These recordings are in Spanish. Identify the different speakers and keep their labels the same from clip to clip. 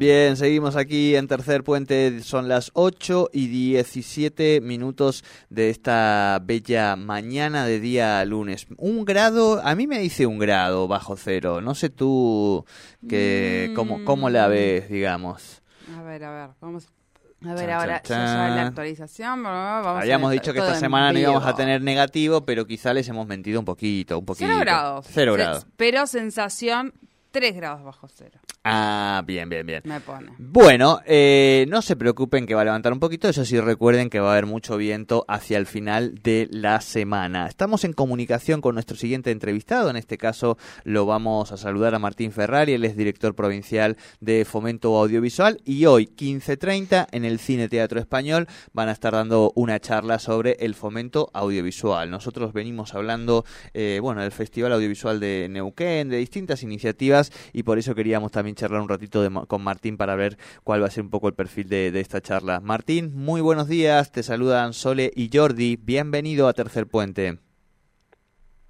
Speaker 1: Bien, seguimos aquí en Tercer Puente. Son las 8 y 17 minutos de esta bella mañana de día lunes. Un grado, a mí me dice un grado bajo cero. No sé tú que, cómo, cómo la ves, digamos.
Speaker 2: A ver, a ver, vamos a ver, ahora ya la actualización. Vamos
Speaker 1: Habíamos dicho que esta semana no íbamos a tener negativo, pero quizá les hemos mentido un poquito, un poquito.
Speaker 2: Cero grados.
Speaker 1: Cero grados.
Speaker 2: Pero sensación 3 grados bajo cero.
Speaker 1: Ah, bien, bien, bien.
Speaker 2: Me pone.
Speaker 1: Bueno, eh, no se preocupen que va a levantar un poquito, eso sí recuerden que va a haber mucho viento hacia el final de la semana. Estamos en comunicación con nuestro siguiente entrevistado, en este caso lo vamos a saludar a Martín Ferrari, él es director provincial de Fomento Audiovisual y hoy 15.30 en el Cine Teatro Español van a estar dando una charla sobre el fomento audiovisual. Nosotros venimos hablando, eh, bueno, del Festival Audiovisual de Neuquén, de distintas iniciativas y por eso queríamos también charlar un ratito con Martín para ver cuál va a ser un poco el perfil de, esta charla. Martín, muy buenos días, te saludan Sole y Jordi, bienvenido a Tercer Puente.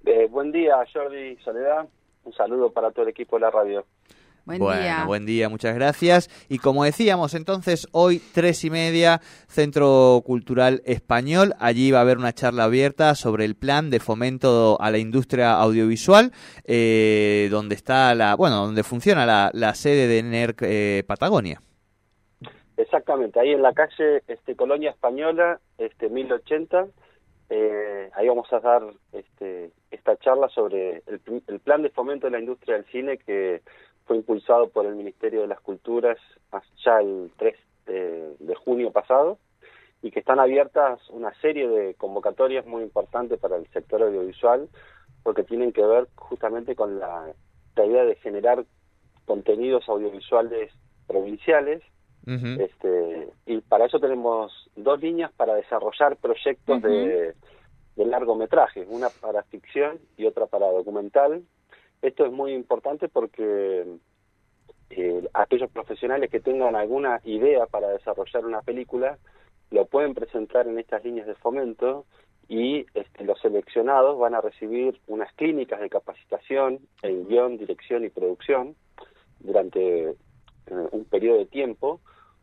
Speaker 3: Eh, buen día, Jordi, Soledad, un saludo para todo el equipo de la radio.
Speaker 1: Buen bueno, día. buen día, muchas gracias. Y como decíamos, entonces hoy tres y media, Centro Cultural Español. Allí va a haber una charla abierta sobre el plan de fomento a la industria audiovisual, eh, donde está la, bueno, donde funciona la, sede de NERC eh, Patagonia.
Speaker 3: Exactamente, ahí en la calle este, Colonia Española, este 1080. Eh, ahí vamos a dar este, esta charla sobre el, el plan de fomento de la industria del cine que fue impulsado por el Ministerio de las Culturas ya el 3 de, junio pasado y que están abiertas una serie de convocatorias muy importantes para el sector audiovisual porque tienen que ver justamente con la, idea de generar contenidos audiovisuales provinciales este, y para eso tenemos dos líneas para desarrollar proyectos de, de largometraje, una para ficción y otra para documental. Esto es muy importante porque eh, aquellos profesionales que tengan alguna idea para desarrollar una película lo pueden presentar en estas líneas de fomento y este, los seleccionados van a recibir unas clínicas de capacitación en guion, dirección y producción durante eh, un periodo de tiempo,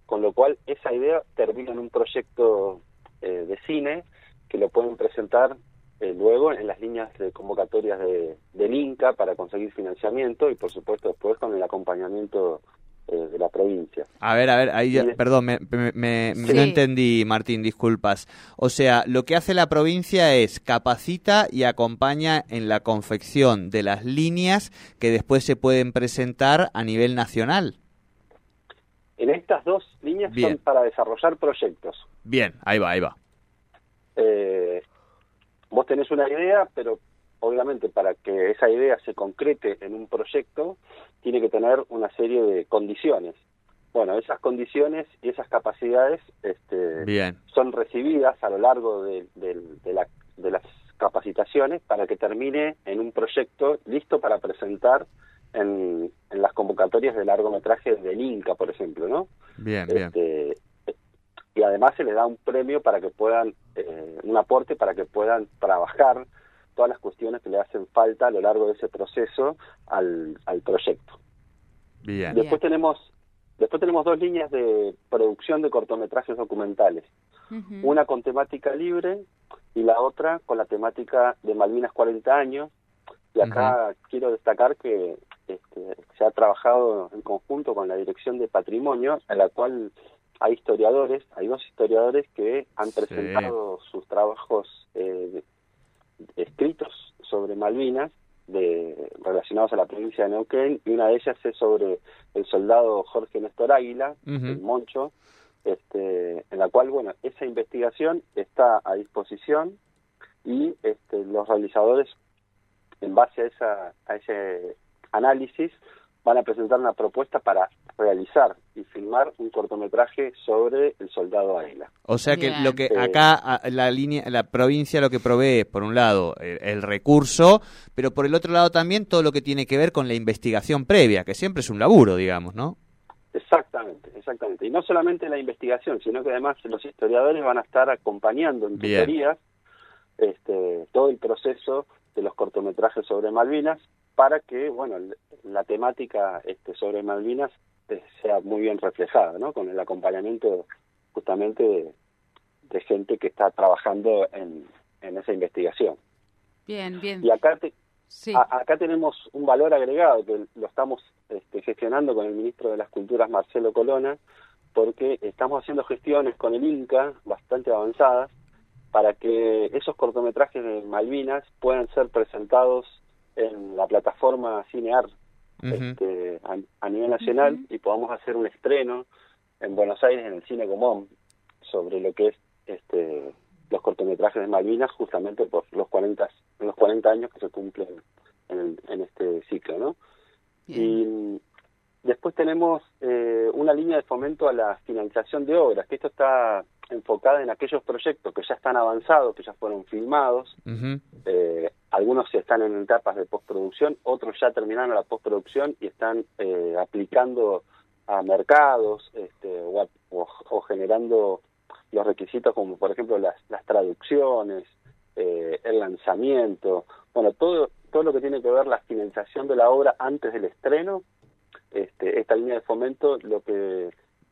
Speaker 3: con lo cual esa idea termina en un proyecto eh, de cine que lo pueden presentar eh, luego en las líneas de convocatorias de, del INCA para conseguir financiamiento y por supuesto después con el acompañamiento eh, de la provincia.
Speaker 1: A ver, a ver, ahí perdón, me, no entendí, Martín, disculpas. O sea, lo que hace la provincia es capacita y acompaña en la confección de las líneas que después se pueden presentar a nivel nacional.
Speaker 3: En estas dos líneas son para desarrollar proyectos.
Speaker 1: Bien, ahí va, ahí va.
Speaker 3: Eh, vos tenés una idea, pero obviamente para que esa idea se concrete en un proyecto, tiene que tener una serie de condiciones. Bueno, esas condiciones y esas capacidades este, son recibidas a lo largo de, las capacitaciones para que termine en un proyecto listo para presentar en, las convocatorias de largometraje del Inca, por ejemplo, ¿no?
Speaker 1: Bien, bien. Este,
Speaker 3: y además se le da un premio para que puedan, eh, un aporte para que puedan trabajar todas las cuestiones que le hacen falta a lo largo de ese proceso al, al proyecto.
Speaker 1: Bien.
Speaker 3: Después tenemos después tenemos dos líneas de producción de cortometrajes documentales, una con temática libre y la otra con la temática de Malvinas 40 años. Y acá quiero destacar que este, se ha trabajado en conjunto con la Dirección de Patrimonio, en la cual hay historiadores, hay dos historiadores que han presentado sus trabajos eh, escritos sobre Malvinas, de, relacionados a la provincia de Neuquén, y una de ellas es sobre el soldado Jorge Néstor Águila, el Moncho, este, en la cual, bueno, esa investigación está a disposición y este, los realizadores, en base a, esa, a ese análisis, van a presentar una propuesta para realizar y filmar un cortometraje sobre el soldado Águila.
Speaker 1: O sea que lo que acá la línea, la provincia lo que provee por un lado el, recurso, pero por el otro lado también todo lo que tiene que ver con la investigación previa, que siempre es un laburo, digamos, ¿no?
Speaker 3: Exactamente, exactamente. Y no solamente la investigación, sino que además los historiadores van a estar acompañando en tutorías este, todo el proceso de los cortometrajes sobre Malvinas para que, bueno, la temática este, sobre Malvinas sea muy bien reflejada, ¿no? Con el acompañamiento justamente de, de gente que está trabajando en, en esa investigación.
Speaker 2: Bien, bien.
Speaker 3: Y acá, acá tenemos un valor agregado que lo estamos este, gestionando con el ministro de las Culturas, Marcelo Colona, porque estamos haciendo gestiones con el INCA bastante avanzadas para que esos cortometrajes de Malvinas puedan ser presentados en la plataforma Cinear este, a, nivel nacional y podamos hacer un estreno en Buenos Aires en el Cine Común sobre lo que es este los cortometrajes de Malvinas justamente por los 40 los 40 años que se cumplen en, en este ciclo, ¿no? Y después tenemos eh, una línea de fomento a la finalización de obras, que esto está enfocada en aquellos proyectos que ya están avanzados, que ya fueron filmados, eh, algunos están en etapas de postproducción, otros ya terminaron la postproducción y están eh, aplicando a mercados este, o, generando los requisitos como por ejemplo las, las traducciones, eh, el lanzamiento, bueno, todo, todo lo que tiene que ver la finalización de la obra antes del estreno, este, esta línea de fomento lo que,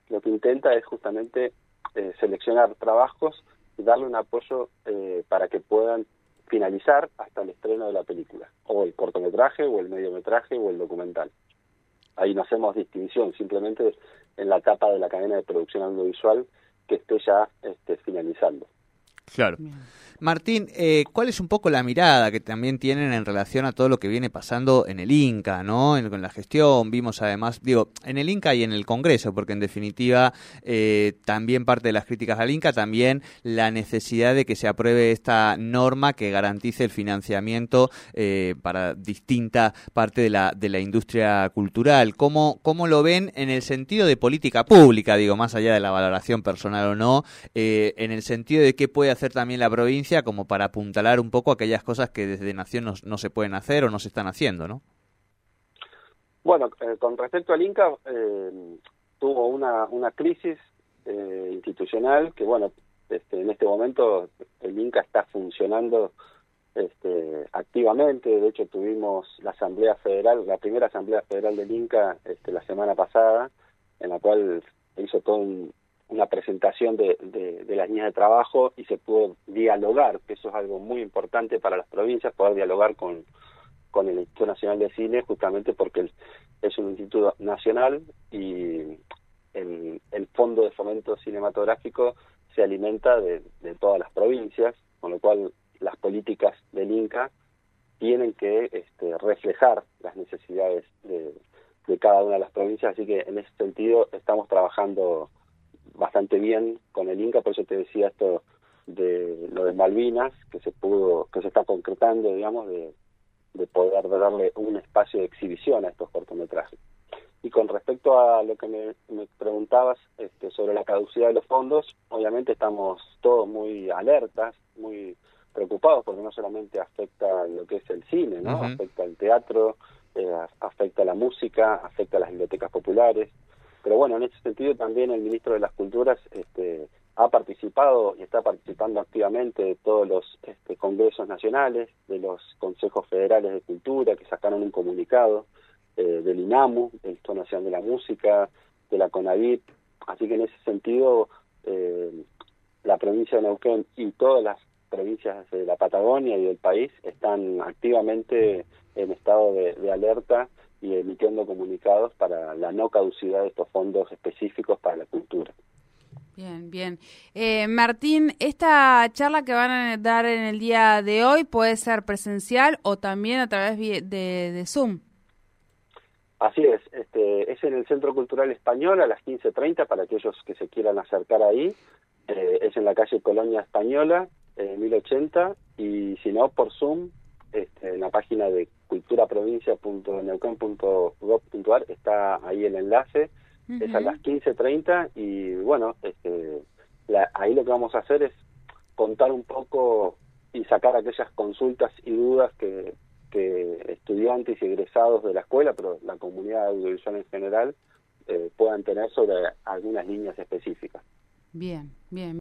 Speaker 3: lo que intenta es justamente eh, seleccionar trabajos y darle un apoyo eh, para que puedan finalizar hasta el estreno de la película, o el cortometraje, o el mediometraje, o el documental. Ahí no hacemos distinción, simplemente en la etapa de la cadena de producción audiovisual que esté ya este, finalizando.
Speaker 1: Claro. Martín, eh, ¿cuál es un poco la mirada que también tienen en relación a todo lo que viene pasando en el Inca, ¿no? En, la gestión, vimos además, digo, en el Inca y en el Congreso, porque en definitiva eh, también parte de las críticas al Inca, también la necesidad de que se apruebe esta norma que garantice el financiamiento eh, para distinta parte de la, de la industria cultural. ¿Cómo, ¿Cómo lo ven en el sentido de política pública, digo, más allá de la valoración personal o no, en el sentido de qué puede hacer también la provincia? Como para apuntalar un poco aquellas cosas que desde Nación no, se pueden hacer o no se están haciendo, ¿no?
Speaker 3: Bueno, eh, con respecto al Inca, eh, tuvo una, una crisis eh, institucional que, bueno, este, en este momento el Inca está funcionando este, activamente. De hecho, tuvimos la Asamblea Federal, la primera Asamblea Federal del Inca este, la semana pasada, en la cual hizo todo un, una presentación de, de, las líneas de trabajo y se pudo dialogar, que eso es algo muy importante para las provincias, poder dialogar con, con el Instituto Nacional de Cine, justamente porque es un instituto nacional y el, el Fondo de Fomento Cinematográfico se alimenta de, de todas las provincias, con lo cual las políticas del INCA tienen que este, reflejar las necesidades de, de cada una de las provincias, así que en ese sentido estamos trabajando bastante bien con el Inca, por eso te decía esto de lo de Malvinas, que se pudo, que se está concretando, digamos, de, de poder darle un espacio de exhibición a estos cortometrajes. Y con respecto a lo que me, me, preguntabas este, sobre la caducidad de los fondos, obviamente estamos todos muy alertas, muy preocupados, porque no solamente afecta lo que es el cine, ¿no? Afecta el teatro, eh, afecta la música, afecta las bibliotecas populares, pero bueno, en ese sentido también el ministro de las Culturas este, ha participado y está participando activamente de todos los este, congresos nacionales, de los consejos federales de cultura que sacaron un comunicado, eh, del INAMU, del Instituto Nacional de la Música, de la CONAVIP. Así que en ese sentido, eh, la provincia de Neuquén y todas las provincias de la Patagonia y del país están activamente en estado de alerta y emitiendo comunicados para la no caducidad de estos fondos específicos para la cultura.
Speaker 2: Bien, bien. Eh, Martín, esta charla que van a dar en el día de hoy puede ser presencial o también a través de, Zoom.
Speaker 3: Así es, este, es en el Centro Cultural Español a las 15.30 para aquellos que se quieran acercar ahí. Eh, es en la calle Colonia Española, eh, 1080, y si no, por Zoom, este, en la página de culturaprovincia.neuquén.gov.ar está ahí el enlace, es a las 15.30 y bueno, este, ahí lo que vamos a hacer es contar un poco y sacar aquellas consultas y dudas que, que estudiantes y egresados de la escuela, pero la comunidad audiovisual en general, eh, puedan tener sobre algunas líneas específicas.
Speaker 2: Bien, bien.